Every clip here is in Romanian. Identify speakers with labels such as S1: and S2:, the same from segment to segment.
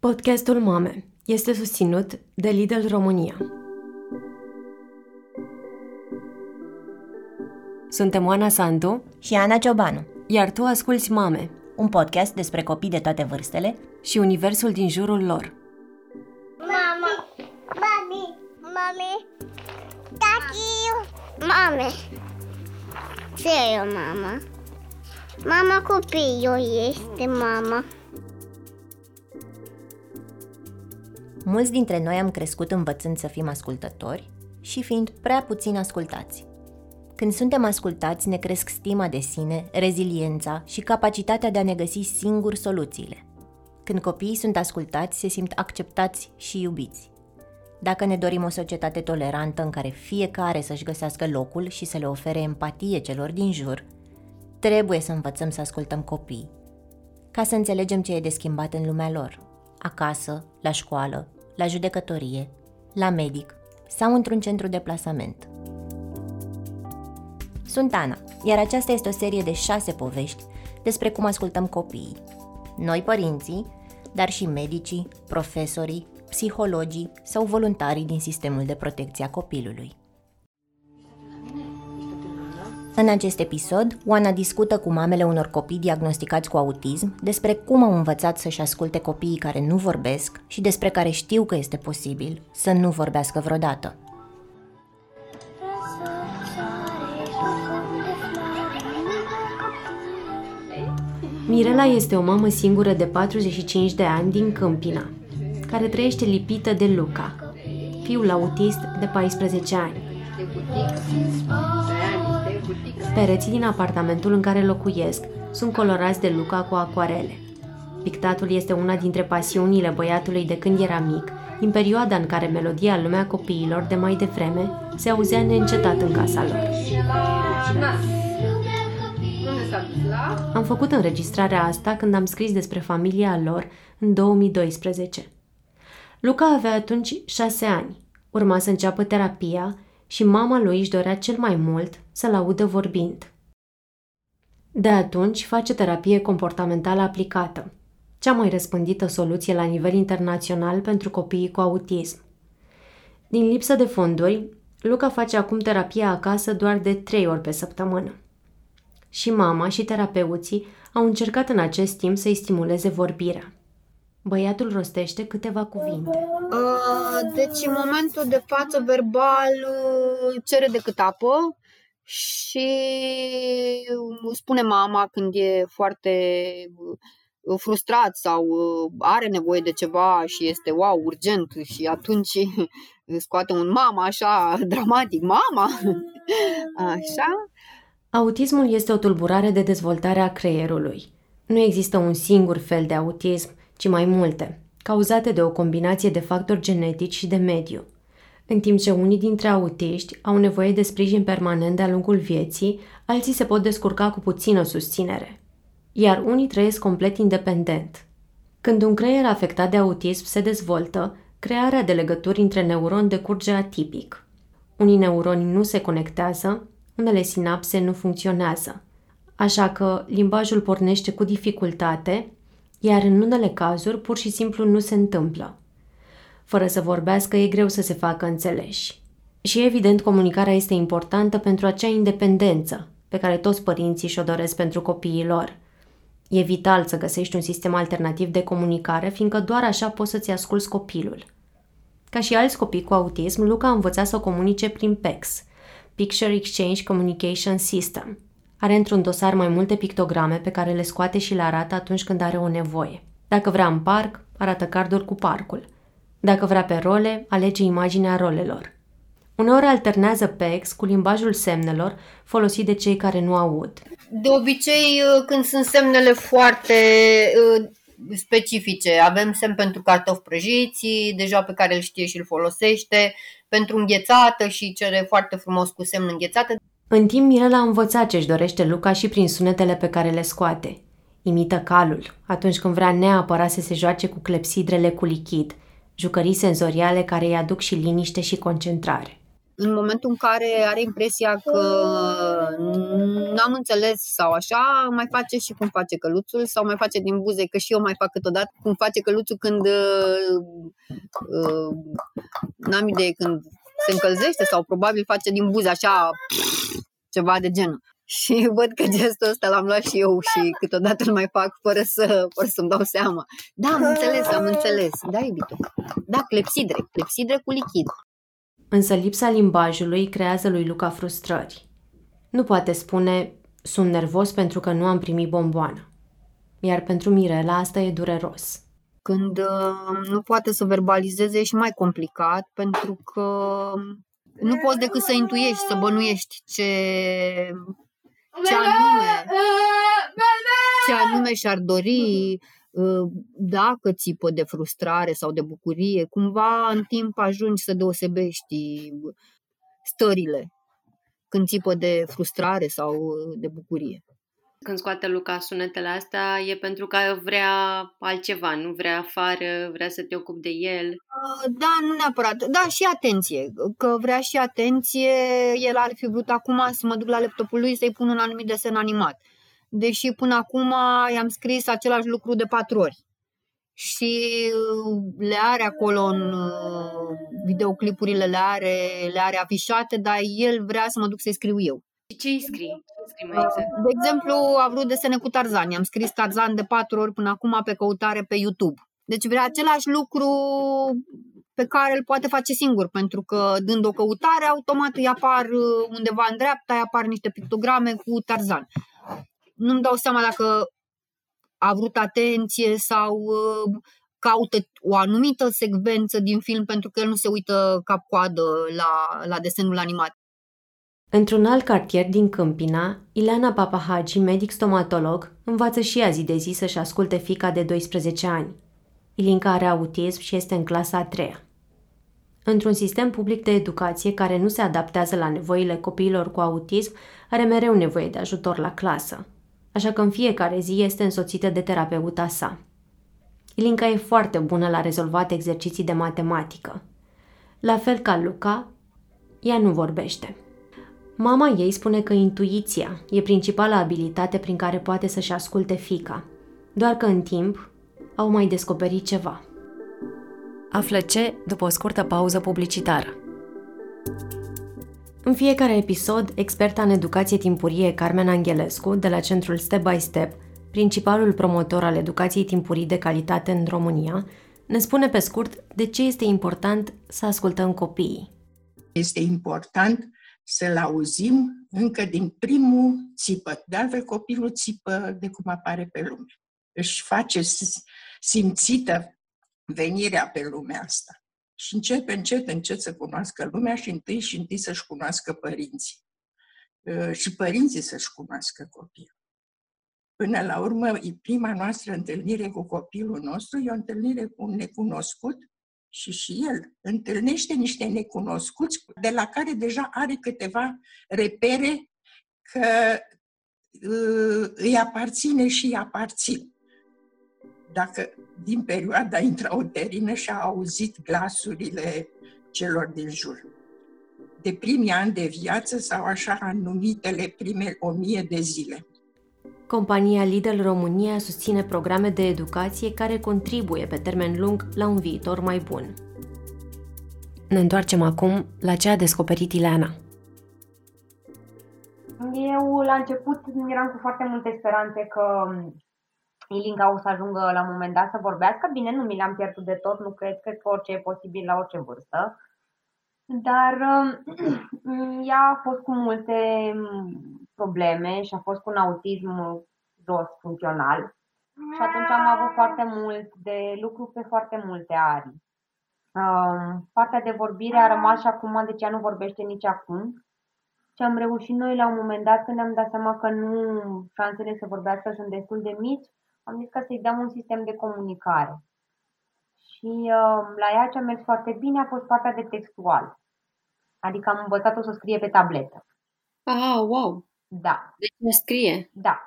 S1: Podcastul Mame este susținut de Lidl România. Suntem Oana Sandu
S2: și Ana Ciobanu,
S1: iar tu asculți Mame
S2: un podcast despre copii de toate vârstele
S1: și universul din jurul lor.
S3: Mama, mami, mami, tati, mame. Ce e mama? Mama copilul este mama.
S2: Mulți dintre noi am crescut învățând să fim ascultători și fiind prea puțin ascultați. Când suntem ascultați, ne cresc stima de sine, reziliența și capacitatea de a ne găsi singuri soluțiile. Când copiii sunt ascultați, se simt acceptați și iubiți. Dacă ne dorim o societate tolerantă în care fiecare să-și găsească locul și să le ofere empatie celor din jur, trebuie să învățăm să ascultăm copiii, ca să înțelegem ce e de schimbat în lumea lor, acasă, la școală, la judecătorie, la medic sau într-un centru de plasament. Sunt Ana, iar aceasta este o serie de șase povești despre cum ascultăm copiii. Noi părinții, dar și medicii, profesorii, psihologii sau voluntarii din sistemul de protecție a copilului. În acest episod, Oana discută cu mamele unor copii diagnosticați cu autism despre cum au învățat să-și asculte copiii care nu vorbesc și despre care știu că este posibil să nu vorbească vreodată.
S1: Mirela este o mamă singură de 45 de ani din Câmpina, care trăiește lipită de Luca, fiul autist de 14 ani. Pereții din apartamentul în care locuiesc sunt colorați de Luca cu acuarele. Pictatul este una dintre pasiunile băiatului de când era mic, în perioada în care melodia Lumea Copiilor de mai devreme se auzea neîncetat în casa lor. Am făcut înregistrarea asta când am scris despre familia lor în 2012. Luca avea atunci șase ani, urma să înceapă terapia și mama lui își dorea cel mai mult să-l audă vorbind. De atunci face terapie comportamentală aplicată, cea mai răspândită soluție la nivel internațional pentru copiii cu autism. Din lipsă de fonduri, Luca face acum terapia acasă doar de trei ori pe săptămână și mama și terapeuții au încercat în acest timp să-i stimuleze vorbirea. Băiatul rostește câteva cuvinte.
S4: Uh, deci, în momentul de față, verbal uh, cere decât apă și spune mama când e foarte uh, frustrat sau uh, are nevoie de ceva și este wow, urgent și atunci scoate un mama așa dramatic, mama, așa
S1: Autismul este o tulburare de dezvoltare a creierului. Nu există un singur fel de autism, ci mai multe, cauzate de o combinație de factori genetici și de mediu. În timp ce unii dintre autiști au nevoie de sprijin permanent de-a lungul vieții, alții se pot descurca cu puțină susținere. Iar unii trăiesc complet independent. Când un creier afectat de autism se dezvoltă, crearea de legături între neuroni decurge atipic. Unii neuroni nu se conectează, unele sinapse nu funcționează. Așa că limbajul pornește cu dificultate, iar în unele cazuri pur și simplu nu se întâmplă. Fără să vorbească, e greu să se facă înțeleși. Și evident, comunicarea este importantă pentru acea independență pe care toți părinții și-o doresc pentru copiii lor. E vital să găsești un sistem alternativ de comunicare, fiindcă doar așa poți să-ți asculți copilul. Ca și alți copii cu autism, Luca a învățat să comunice prin PEX – Picture Exchange Communication System. Are într-un dosar mai multe pictograme pe care le scoate și le arată atunci când are o nevoie. Dacă vrea în parc, arată carduri cu parcul. Dacă vrea pe role, alege imaginea rolelor. Uneori alternează PEX cu limbajul semnelor folosit de cei care nu aud.
S4: De obicei, uh, când sunt semnele foarte uh, specifice, avem semn pentru cartofi prăjiți, deja pe care îl știe și îl folosește, pentru înghețată și cere foarte frumos cu semn înghețată.
S1: În timp, Mirela a învățat ce-și dorește Luca și prin sunetele pe care le scoate. Imită calul, atunci când vrea neapărat să se joace cu clepsidrele cu lichid, jucării senzoriale care îi aduc și liniște și concentrare.
S4: în momentul în care are impresia că n-am înțeles sau așa, mai face și cum face căluțul sau mai face din buze, că și eu mai fac câteodată cum face căluțul când uh, uh, n-am idee când se încălzește sau probabil face din buze așa ceva de genul. Și văd că gestul ăsta l-am luat și eu și câteodată îl mai fac fără, să, fără să-mi dau seama. Da, am înțeles, am înțeles. Da, iubito. Da, clepsidre, clepsidre cu lichid.
S1: Însă lipsa limbajului creează lui Luca frustrări. Nu poate spune, sunt nervos pentru că nu am primit bomboană. Iar pentru Mirela asta e dureros.
S4: Când uh, nu poate să verbalizeze e și mai complicat pentru că nu poți decât să intuiești, să bănuiești ce, ce anume, ce anume și-ar dori, uh, dacă țipă de frustrare sau de bucurie, cumva în timp ajungi să deosebești stările când țipă de frustrare sau de bucurie.
S1: Când scoate Luca sunetele astea, e pentru că vrea altceva, nu vrea afară, vrea să te ocupi de el.
S4: Uh, da, nu neapărat. Da, și atenție. Că vrea și atenție. El ar fi vrut acum să mă duc la laptopul lui să-i pun un anumit desen animat. Deși până acum i-am scris același lucru de patru ori. Și uh, le are acolo în uh, videoclipurile, le are, le are afișate, dar el vrea să mă duc să-i scriu eu.
S1: Și ce îi scrii? mai exact?
S4: De exemplu, a vrut desene cu Tarzan. I-am scris Tarzan de patru ori până acum pe căutare pe YouTube. Deci vrea același lucru pe care îl poate face singur, pentru că dând o căutare, automat îi apar uh, undeva în dreapta, îi apar niște pictograme cu Tarzan. Nu-mi dau seama dacă a vrut atenție sau uh, caută o anumită secvență din film pentru că el nu se uită cap-coadă la, la desenul animat.
S1: Într-un alt cartier din Câmpina, Ileana Papahagi, medic stomatolog, învață și ea zi de zi să-și asculte fica de 12 ani. Ilinca are autism și este în clasa a treia. Într-un sistem public de educație care nu se adaptează la nevoile copiilor cu autism, are mereu nevoie de ajutor la clasă, așa că în fiecare zi este însoțită de terapeuta sa. Ilinca e foarte bună la rezolvat exerciții de matematică. La fel ca Luca, ea nu vorbește. Mama ei spune că intuiția e principala abilitate prin care poate să-și asculte fica, doar că în timp au mai descoperit ceva. Află ce după o scurtă pauză publicitară. În fiecare episod, experta în educație timpurie Carmen Angelescu, de la centrul Step by Step, principalul promotor al educației timpurii de calitate în România, ne spune pe scurt de ce este important să ascultăm copiii.
S5: Este important să-l auzim încă din primul țipăt. De altfel, copilul țipă de cum apare pe lume. Își face simțită venirea pe lumea asta. Și începe încet, încet să cunoască lumea și întâi și întâi să-și cunoască părinții. Ă, și părinții să-și cunoască copilul. Până la urmă, prima noastră întâlnire cu copilul nostru e o întâlnire cu un necunoscut și și el întâlnește niște necunoscuți de la care deja are câteva repere că uh, îi aparține și îi aparțin. Dacă din perioada intrauterină și-a auzit glasurile celor din jur. De primii ani de viață sau așa numitele prime o mie de zile.
S1: Compania Lidl România susține programe de educație care contribuie pe termen lung la un viitor mai bun. Ne întoarcem acum la ce a descoperit Ileana.
S6: Eu, la început, eram cu foarte multe speranțe că Ilinga o să ajungă la un moment dat să vorbească. Bine, nu mi le-am pierdut de tot, nu cred, cred că orice e posibil la orice vârstă. Dar ea a fost cu multe probleme și a fost cu un autism jos funcțional. Și atunci am avut foarte mult de lucru pe foarte multe arii. Um, partea de vorbire a rămas și acum, deci ea nu vorbește nici acum. Și am reușit noi la un moment dat, când ne-am dat seama că nu șansele să vorbească sunt destul de mici, am zis că să-i dăm un sistem de comunicare. Și uh, la ea ce a mers foarte bine a fost partea de textual. Adică am învățat-o să scrie pe tabletă.
S1: Ah, wow!
S6: Da.
S1: Deci scrie?
S6: Da.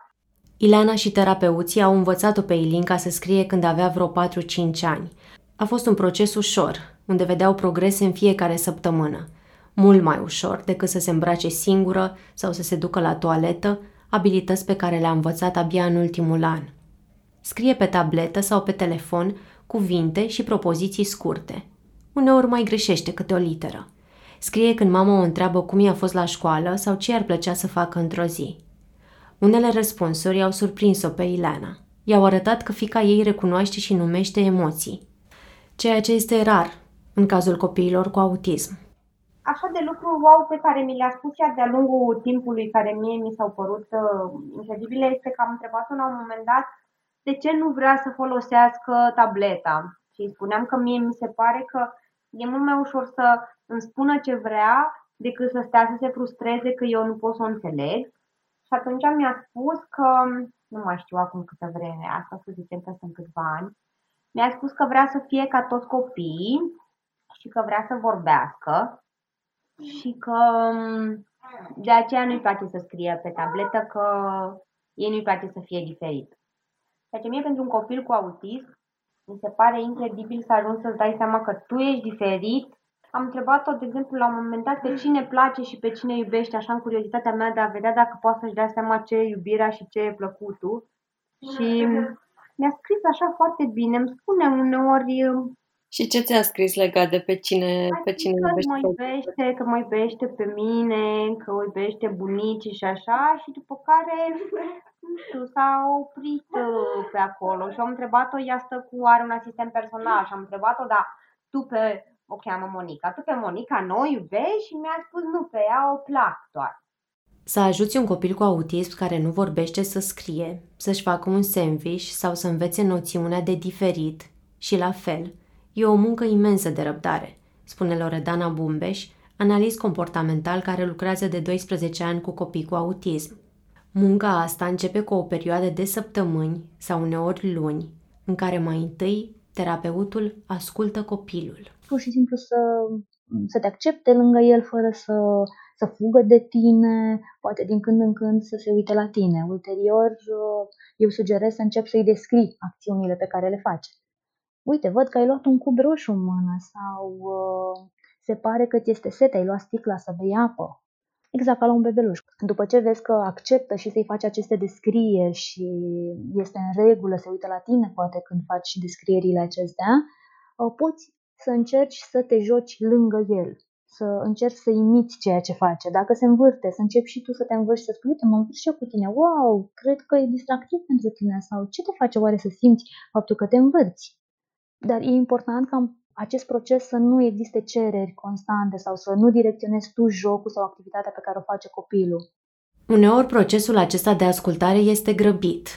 S1: Ileana și terapeuții au învățat-o pe Ilinca să scrie când avea vreo 4-5 ani. A fost un proces ușor, unde vedeau progrese în fiecare săptămână. mult mai ușor decât să se îmbrace singură sau să se ducă la toaletă, abilități pe care le-a învățat abia în ultimul an. Scrie pe tabletă sau pe telefon cuvinte și propoziții scurte. Uneori mai greșește câte o literă. Scrie când mama o întreabă cum i-a fost la școală sau ce ar plăcea să facă într-o zi. Unele răspunsuri au surprins-o pe Ileana. I-au arătat că fica ei recunoaște și numește emoții, ceea ce este rar în cazul copiilor cu autism.
S6: Așa de lucru wow pe care mi le-a spus ea de-a lungul timpului care mie mi s-au părut uh, incredibile este că am întrebat-o la un moment dat de ce nu vrea să folosească tableta. Și îi spuneam că mie mi se pare că e mult mai ușor să îmi spună ce vrea decât să stea să se frustreze că eu nu pot să o înțeleg. Și atunci mi-a spus că, nu mai știu acum câtă vreme, asta să zicem că sunt câțiva ani, mi-a spus că vrea să fie ca toți copiii și că vrea să vorbească și că de aceea nu-i place să scrie pe tabletă, că ei nu-i place să fie diferit. Ceea ce mie pentru un copil cu autism mi se pare incredibil să ajungi să-ți dai seama că tu ești diferit. Am întrebat-o, de exemplu, la un moment dat pe cine place și pe cine iubește, așa în curiozitatea mea de a vedea dacă poate să-și dea seama ce e iubirea și ce e plăcutul. Și mi-a scris așa foarte bine, îmi spune uneori
S1: și ce ți-a scris legat de pe cine, pe cine
S6: că iubește? Mă iubește, că mă iubește pe mine, că o iubește bunicii și așa și după care, nu știu, s-a oprit uh, pe acolo și am întrebat-o, ea stă cu, are un asistent personal și am întrebat-o, da, tu pe, o cheamă Monica, tu pe Monica nu o iubești și mi-a spus nu, pe ea o plac doar.
S1: Să ajuți un copil cu autism care nu vorbește să scrie, să-și facă un sandwich sau să învețe noțiunea de diferit și la fel – E o muncă imensă de răbdare, spune Loredana Bumbeș, analist comportamental care lucrează de 12 ani cu copii cu autism. Munca asta începe cu o perioadă de săptămâni sau uneori luni, în care mai întâi terapeutul ascultă copilul.
S7: Pur și simplu să, să te accepte lângă el fără să, să fugă de tine, poate din când în când să se uite la tine. Ulterior, eu sugerez să încep să-i descrii acțiunile pe care le face uite, văd că ai luat un cub roșu în mână sau uh, se pare că ți este sete, ai luat sticla să bei apă. Exact ca la un bebeluș. După ce vezi că acceptă și să-i faci aceste descrieri și este în regulă, se uită la tine poate când faci descrierile acestea, uh, poți să încerci să te joci lângă el, să încerci să imiți ceea ce face. Dacă se învârte, să începi și tu să te învârți și să spui, uite, mă învârt și eu cu tine, wow, cred că e distractiv pentru tine sau ce te face oare să simți faptul că te învârți? Dar e important ca acest proces să nu existe cereri constante sau să nu direcționezi tu jocul sau activitatea pe care o face copilul.
S1: Uneori procesul acesta de ascultare este grăbit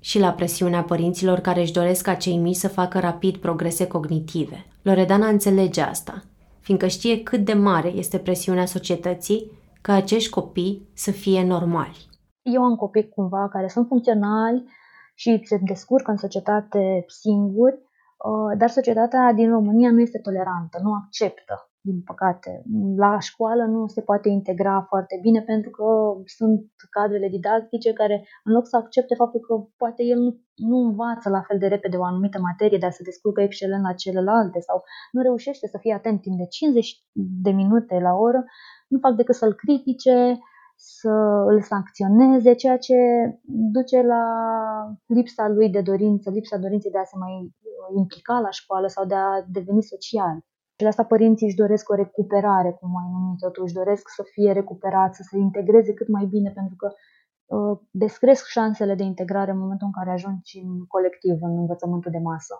S1: și la presiunea părinților care își doresc ca cei mici să facă rapid progrese cognitive. Loredana înțelege asta, fiindcă știe cât de mare este presiunea societății ca acești copii să fie normali.
S7: Eu am copii cumva care sunt funcționali și se descurcă în societate singuri, Uh, dar societatea din România nu este tolerantă, nu acceptă, din păcate. La școală nu se poate integra foarte bine pentru că sunt cadrele didactice care, în loc să accepte faptul că poate el nu, nu învață la fel de repede o anumită materie, dar se descurcă excelent la celelalte sau nu reușește să fie atent timp de 50 de minute la oră, nu fac decât să-l critique, să îl sancționeze, ceea ce duce la lipsa lui de dorință, lipsa dorinței de a se mai implica la școală sau de a deveni social. Și de asta părinții își doresc o recuperare, cum mai numit-o tu, își doresc să fie recuperat, să se integreze cât mai bine, pentru că uh, descresc șansele de integrare în momentul în care ajungi în colectiv, în învățământul de masă.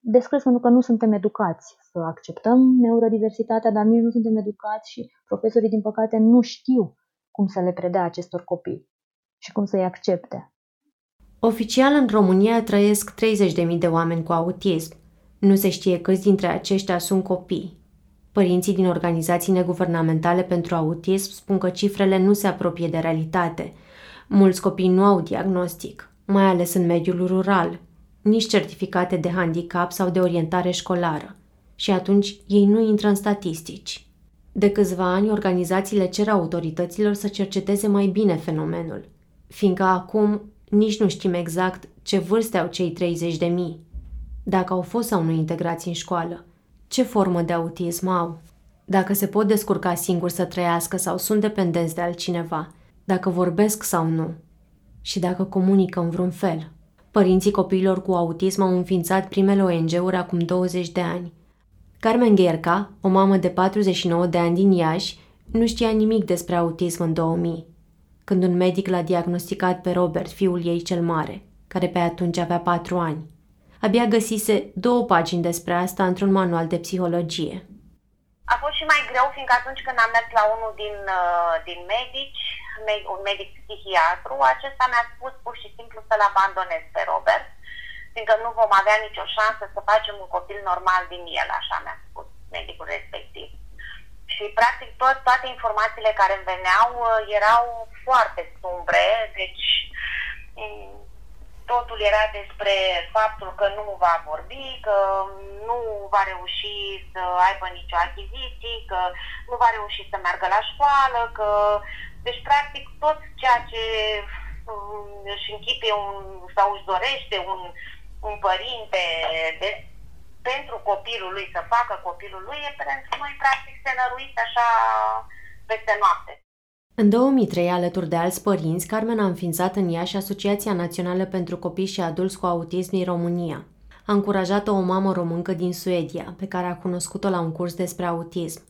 S7: Descresc pentru că nu suntem educați să acceptăm neurodiversitatea, dar nici nu suntem educați și profesorii, din păcate, nu știu cum să le predea acestor copii și cum să-i accepte.
S1: Oficial în România trăiesc 30.000 de oameni cu autism. Nu se știe câți dintre aceștia sunt copii. Părinții din organizații neguvernamentale pentru autism spun că cifrele nu se apropie de realitate. Mulți copii nu au diagnostic, mai ales în mediul rural, nici certificate de handicap sau de orientare școlară. Și atunci ei nu intră în statistici. De câțiva ani, organizațiile cer autorităților să cerceteze mai bine fenomenul, fiindcă acum nici nu știm exact ce vârste au cei 30 de mii, dacă au fost sau nu integrați în școală, ce formă de autism au. dacă se pot descurca singuri să trăiască sau sunt dependenți de altcineva, dacă vorbesc sau nu și dacă comunică în vreun fel. Părinții copiilor cu autism au înființat primele ONG-uri acum 20 de ani. Carmen Gherca, o mamă de 49 de ani din Iași, nu știa nimic despre autism în 2000, când un medic l-a diagnosticat pe Robert, fiul ei cel mare, care pe atunci avea 4 ani. Abia găsise două pagini despre asta într-un manual de psihologie.
S8: A fost și mai greu, fiindcă atunci când am mers la unul din, uh, din medici, un medic psihiatru, acesta mi-a spus pur și simplu să-l abandonez pe Robert, fiindcă nu vom avea nicio șansă să facem un copil normal din el, așa mi-a spus medicul respectiv. Și, practic, tot, toate informațiile care îmi veneau uh, erau foarte sumbre, deci mm, totul era despre faptul că nu va vorbi, că nu va reuși să aibă nicio achiziții, că nu va reuși să meargă la școală, că... Deci, practic, tot ceea ce mm, își închipe un, sau își dorește un, un părinte de, pentru copilul lui, să facă copilul lui, e pentru noi, practic, se năruit așa peste noapte.
S1: În 2003, alături de alți părinți, Carmen a înființat în Iași Asociația Națională pentru Copii și Adulți cu Autism din România. A încurajat-o o mamă româncă din Suedia, pe care a cunoscut-o la un curs despre autism.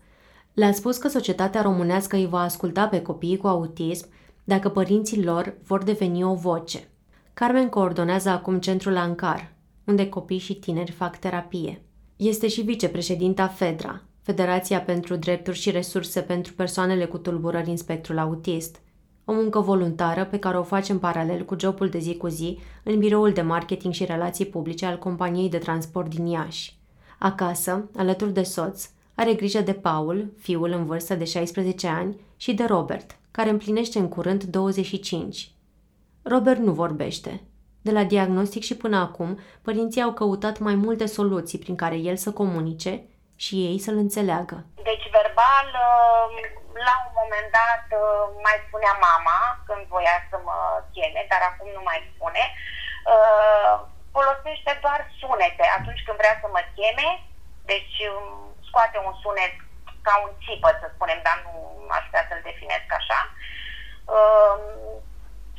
S1: Le-a spus că societatea românească îi va asculta pe copiii cu autism dacă părinții lor vor deveni o voce. Carmen coordonează acum centrul Ancar, unde copii și tineri fac terapie. Este și vicepreședinta FEDRA, Federația pentru Drepturi și Resurse pentru Persoanele cu Tulburări în Spectrul Autist, o muncă voluntară pe care o face în paralel cu jobul de zi cu zi în biroul de marketing și relații publice al companiei de transport din Iași. Acasă, alături de soț, are grijă de Paul, fiul în vârstă de 16 ani, și de Robert, care împlinește în curând 25. Robert nu vorbește. De la diagnostic și până acum, părinții au căutat mai multe soluții prin care el să comunice și ei să-l înțeleagă.
S8: Deci verbal, uh, la un moment dat uh, mai spunea mama când voia să mă cheme, dar acum nu mai spune. Uh, folosește doar sunete atunci când vrea să mă cheme, deci um, scoate un sunet ca un țipă, să spunem, dar nu aș vrea să-l definesc așa.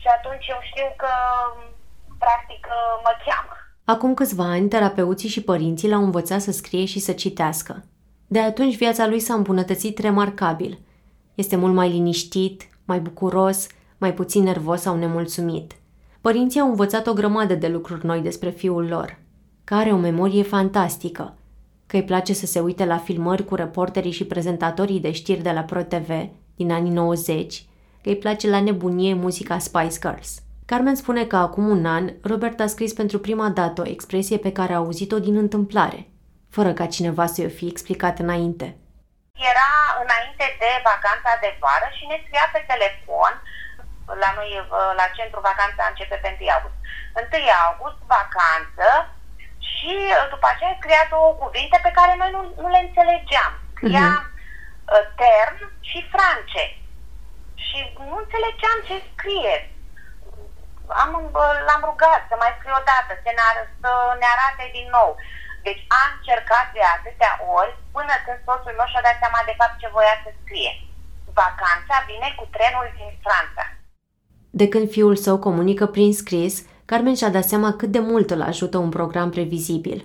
S8: Și atunci eu știu că practic mă cheamă.
S1: Acum câțiva ani, terapeuții și părinții l-au învățat să scrie și să citească. De atunci viața lui s-a îmbunătățit remarcabil. Este mult mai liniștit, mai bucuros, mai puțin nervos sau nemulțumit. Părinții au învățat o grămadă de lucruri noi despre fiul lor, care are o memorie fantastică, că îi place să se uite la filmări cu reporterii și prezentatorii de știri de la ProTV din anii 90, că îi place la nebunie muzica Spice Girls – Carmen spune că acum un an, Robert a scris pentru prima dată o expresie pe care a auzit-o din întâmplare, fără ca cineva să-i o fi explicat înainte.
S8: Era înainte de vacanța de vară și ne scria pe telefon, la noi, la centru vacanța începe pe 1 august. 1 august, vacanță, și după aceea scria două cuvinte pe care noi nu, nu le înțelegeam. Scria uh-huh. term și france. Și nu înțelegeam ce scrie am, l-am rugat să mai scrie o dată, să ne, ar- să ne arate din nou. Deci a încercat de atâtea ori până când soțul meu și-a dat seama de fapt ce voia să scrie. Vacanța vine cu trenul din Franța.
S1: De când fiul său comunică prin scris, Carmen și-a dat seama cât de mult îl ajută un program previzibil.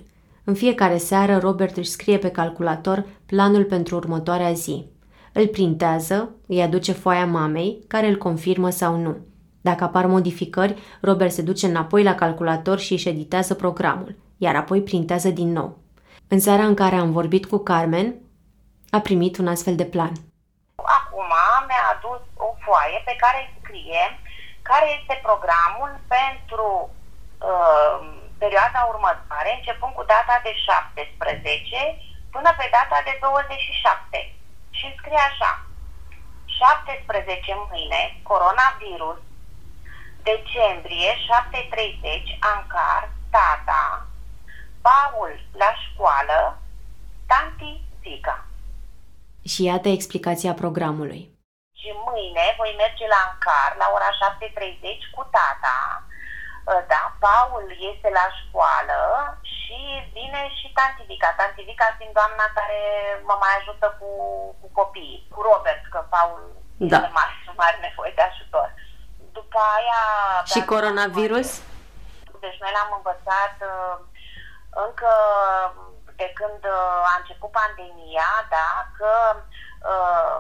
S1: În fiecare seară, Robert își scrie pe calculator planul pentru următoarea zi. Îl printează, îi aduce foaia mamei, care îl confirmă sau nu. Dacă apar modificări, Robert se duce înapoi la calculator și își editează programul, iar apoi printează din nou. În seara în care am vorbit cu Carmen, a primit un astfel de plan.
S8: Acum mi-a adus o foaie pe care scrie care este programul pentru uh, perioada următoare, începând cu data de 17 până pe data de 27. Și scrie așa. 17 mâine, coronavirus, decembrie 7.30, Ancar, tata, Paul la școală, tanti Zica.
S1: Și iată explicația programului.
S8: Și mâine voi merge la Ancar la ora 7.30 cu tata, da, Paul este la școală și vine și Tantivica. Tantivica fiind doamna care mă mai ajută cu, cu copiii, cu Robert, că Paul da. este mare, mare nevoie de ajutor. După aia...
S1: Și coronavirus?
S8: Deci noi l-am învățat uh, încă de când uh, a început pandemia, da, că uh,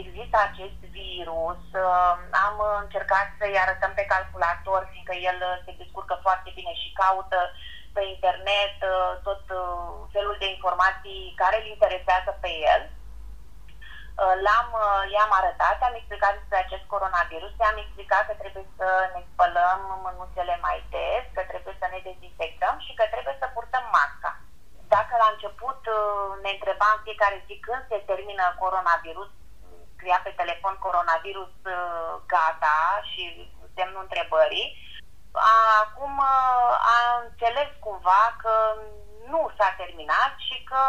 S8: există acest virus. Uh, am încercat să-i arătăm pe calculator, fiindcă el uh, se descurcă foarte bine și caută pe internet uh, tot uh, felul de informații care îl interesează pe el. Uh, l-am, uh, i-am arătat, am explicat despre acest coronavirus, i-am explicat că trebuie să ne spălăm mânuțele mai des, că trebuie să ne dezinfectăm și că trebuie să purtăm masca. Dacă la început uh, ne întrebam fiecare zi când se termină coronavirus, scria pe telefon coronavirus gata și semnul întrebării, acum a înțeles cumva că nu s-a terminat și că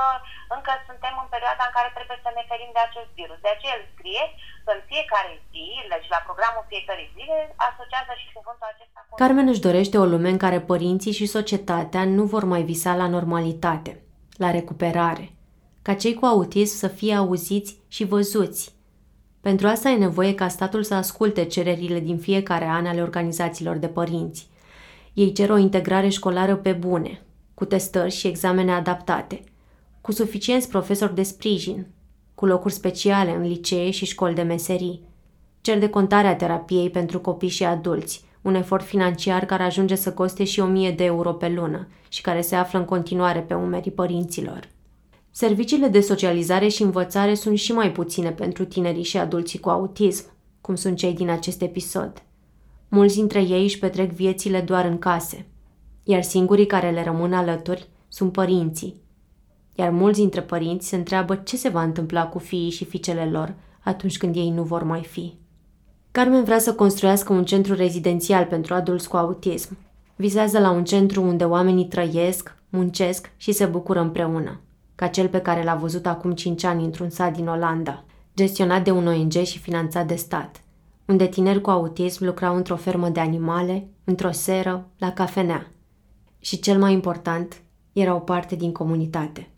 S8: încă suntem în perioada în care trebuie să ne ferim de acest virus. De aceea el scrie că în fiecare zi, deci la programul fiecare zile, asociază și cuvântul acesta.
S1: Carmen își dorește o lume în care părinții și societatea nu vor mai visa la normalitate, la recuperare, ca cei cu autism să fie auziți și văzuți. Pentru asta e nevoie ca statul să asculte cererile din fiecare an ale organizațiilor de părinți. Ei cer o integrare școlară pe bune, cu testări și examene adaptate, cu suficienți profesori de sprijin, cu locuri speciale în licee și școli de meserii. Cer de contarea terapiei pentru copii și adulți, un efort financiar care ajunge să coste și 1000 de euro pe lună și care se află în continuare pe umerii părinților. Serviciile de socializare și învățare sunt și mai puține pentru tinerii și adulții cu autism, cum sunt cei din acest episod. Mulți dintre ei își petrec viețile doar în case – iar singurii care le rămân alături sunt părinții. Iar mulți dintre părinți se întreabă ce se va întâmpla cu fiii și fiicele lor atunci când ei nu vor mai fi. Carmen vrea să construiască un centru rezidențial pentru adulți cu autism. Vizează la un centru unde oamenii trăiesc, muncesc și se bucură împreună, ca cel pe care l-a văzut acum 5 ani într-un sat din Olanda, gestionat de un ONG și finanțat de stat, unde tineri cu autism lucrau într-o fermă de animale, într-o seră, la cafenea – și cel mai important, erau parte din comunitate.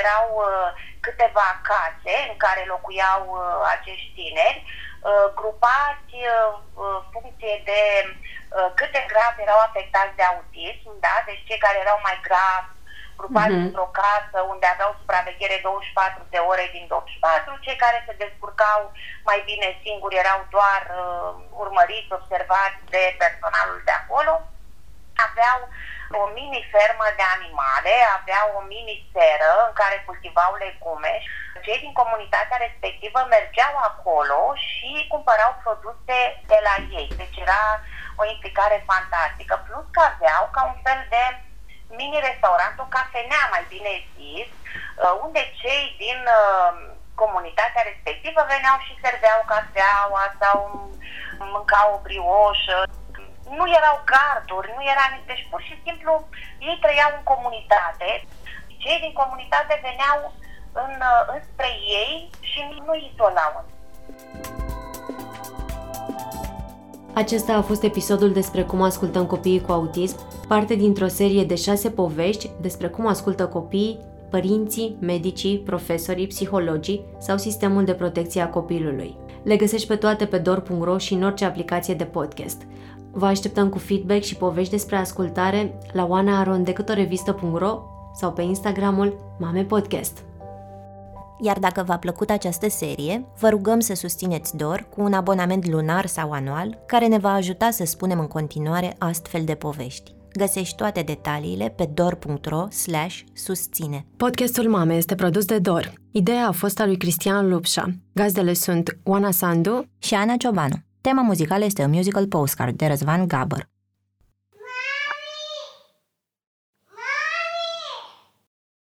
S8: Erau uh, câteva case în care locuiau uh, acești tineri, uh, grupați uh, uh funcție de uh, cât de grav erau afectați de autism, da? deci cei care erau mai grav, grupați uh-huh. într-o casă unde aveau supraveghere 24 de ore din 24, cei care se descurcau mai bine singuri erau doar uh, urmăriți, observați de personalul de acolo, aveau o mini-fermă de animale, aveau o mini-seră în care cultivau legume. Cei din comunitatea respectivă mergeau acolo și cumpărau produse de la ei. Deci era o implicare fantastică. Plus că aveau ca un fel de mini-restaurant, o cafenea mai bine zis, uh, unde cei din uh, comunitatea respectivă veneau și serveau cafeaua sau mâncau o brioșă nu erau garduri, nu era nici, deci pur și simplu ei trăiau în comunitate, cei din comunitate veneau în, înspre ei și nu izolau.
S1: Acesta a fost episodul despre cum ascultăm copiii cu autism, parte dintr-o serie de șase povești despre cum ascultă copiii, părinții, medicii, profesorii, psihologii sau sistemul de protecție a copilului. Le găsești pe toate pe dor.ro și în orice aplicație de podcast. Vă așteptăm cu feedback și povești despre ascultare la oanaaron.ro sau pe Instagramul Mame Podcast.
S2: Iar dacă v-a plăcut această serie, vă rugăm să susțineți DOR cu un abonament lunar sau anual care ne va ajuta să spunem în continuare astfel de povești. Găsești toate detaliile pe dor.ro susține.
S1: Podcastul Mame este produs de Dor. Ideea a fost a lui Cristian Lupșa. Gazdele sunt Oana Sandu
S2: și Ana Ciobanu. Tema muzicală este un musical postcard de Răzvan Gabăr.